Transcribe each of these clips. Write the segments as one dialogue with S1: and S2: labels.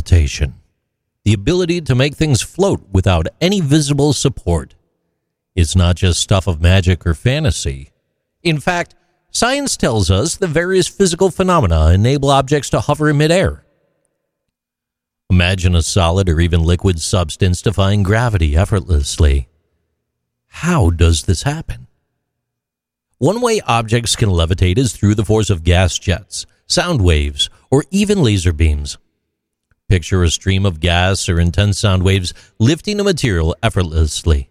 S1: levitation, the ability to make things float without any visible support, is not just stuff of magic or fantasy. In fact, science tells us that various physical phenomena enable objects to hover in midair. Imagine a solid or even liquid substance defying gravity effortlessly. How does this happen? One way objects can levitate is through the force of gas jets, sound waves, or even laser beams. Picture a stream of gas or intense sound waves lifting a material effortlessly.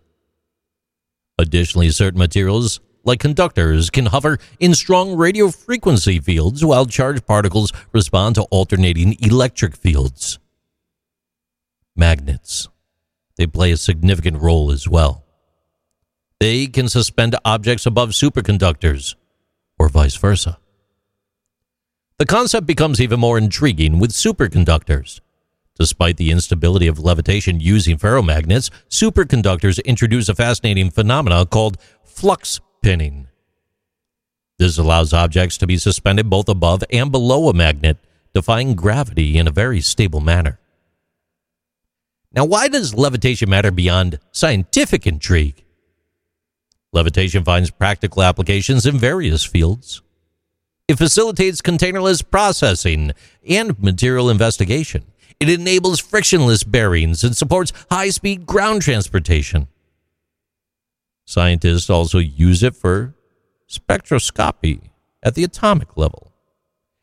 S1: Additionally, certain materials, like conductors, can hover in strong radio frequency fields while charged particles respond to alternating electric fields. Magnets. They play a significant role as well. They can suspend objects above superconductors, or vice versa. The concept becomes even more intriguing with superconductors. Despite the instability of levitation using ferromagnets, superconductors introduce a fascinating phenomenon called flux pinning. This allows objects to be suspended both above and below a magnet, defying gravity in a very stable manner. Now, why does levitation matter beyond scientific intrigue? Levitation finds practical applications in various fields. It facilitates containerless processing and material investigation. It enables frictionless bearings and supports high speed ground transportation. Scientists also use it for spectroscopy at the atomic level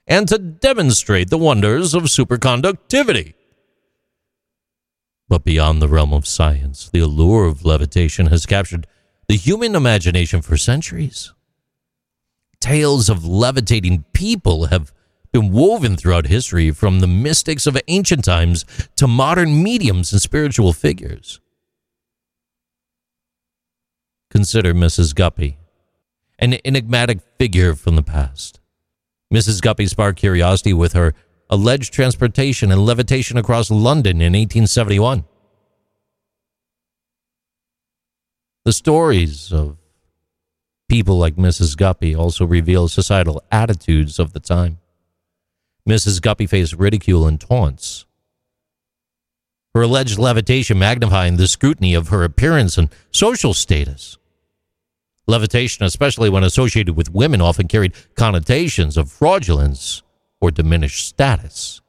S1: and to demonstrate the wonders of superconductivity. But beyond the realm of science, the allure of levitation has captured the human imagination for centuries. Tales of levitating people have been woven throughout history from the mystics of ancient times to modern mediums and spiritual figures. Consider Mrs. Guppy, an enigmatic figure from the past. Mrs. Guppy sparked curiosity with her alleged transportation and levitation across London in 1871. The stories of people like Mrs. Guppy also reveal societal attitudes of the time. Mrs. Guppy faced ridicule and taunts. Her alleged levitation magnifying the scrutiny of her appearance and social status. Levitation, especially when associated with women, often carried connotations of fraudulence or diminished status.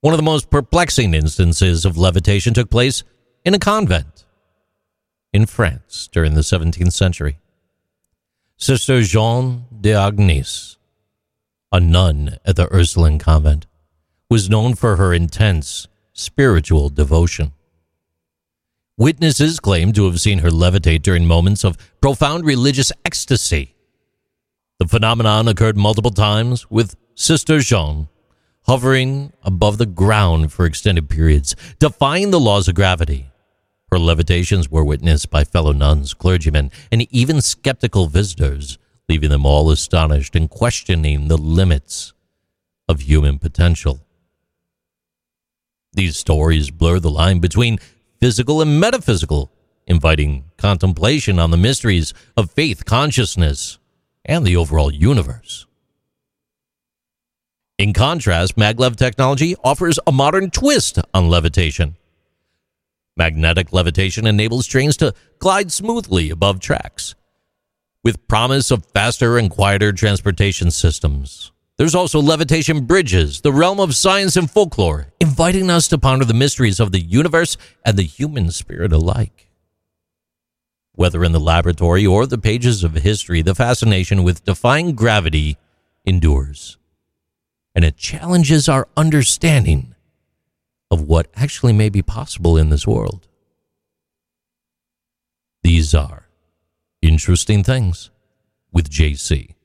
S1: One of the most perplexing instances of levitation took place in a convent in France during the 17th century. Sister Jeanne des Anges, a nun at the Ursuline convent, was known for her intense spiritual devotion. Witnesses claim to have seen her levitate during moments of profound religious ecstasy. The phenomenon occurred multiple times, with Sister Jean hovering above the ground for extended periods, defying the laws of gravity. Her levitations were witnessed by fellow nuns, clergymen, and even skeptical visitors, leaving them all astonished and questioning the limits of human potential. These stories blur the line between physical and metaphysical, inviting contemplation on the mysteries of faith, consciousness, and the overall universe. In contrast, maglev technology offers a modern twist on levitation Magnetic levitation enables trains to glide smoothly above tracks, with promise of faster and quieter transportation systems. There's also levitation bridges, the realm of science and folklore, inviting us to ponder the mysteries of the universe and the human spirit alike. Whether in the laboratory or the pages of history, the fascination with defying gravity endures. And it challenges our understanding of what actually may be possible in this world. These are interesting things with JC.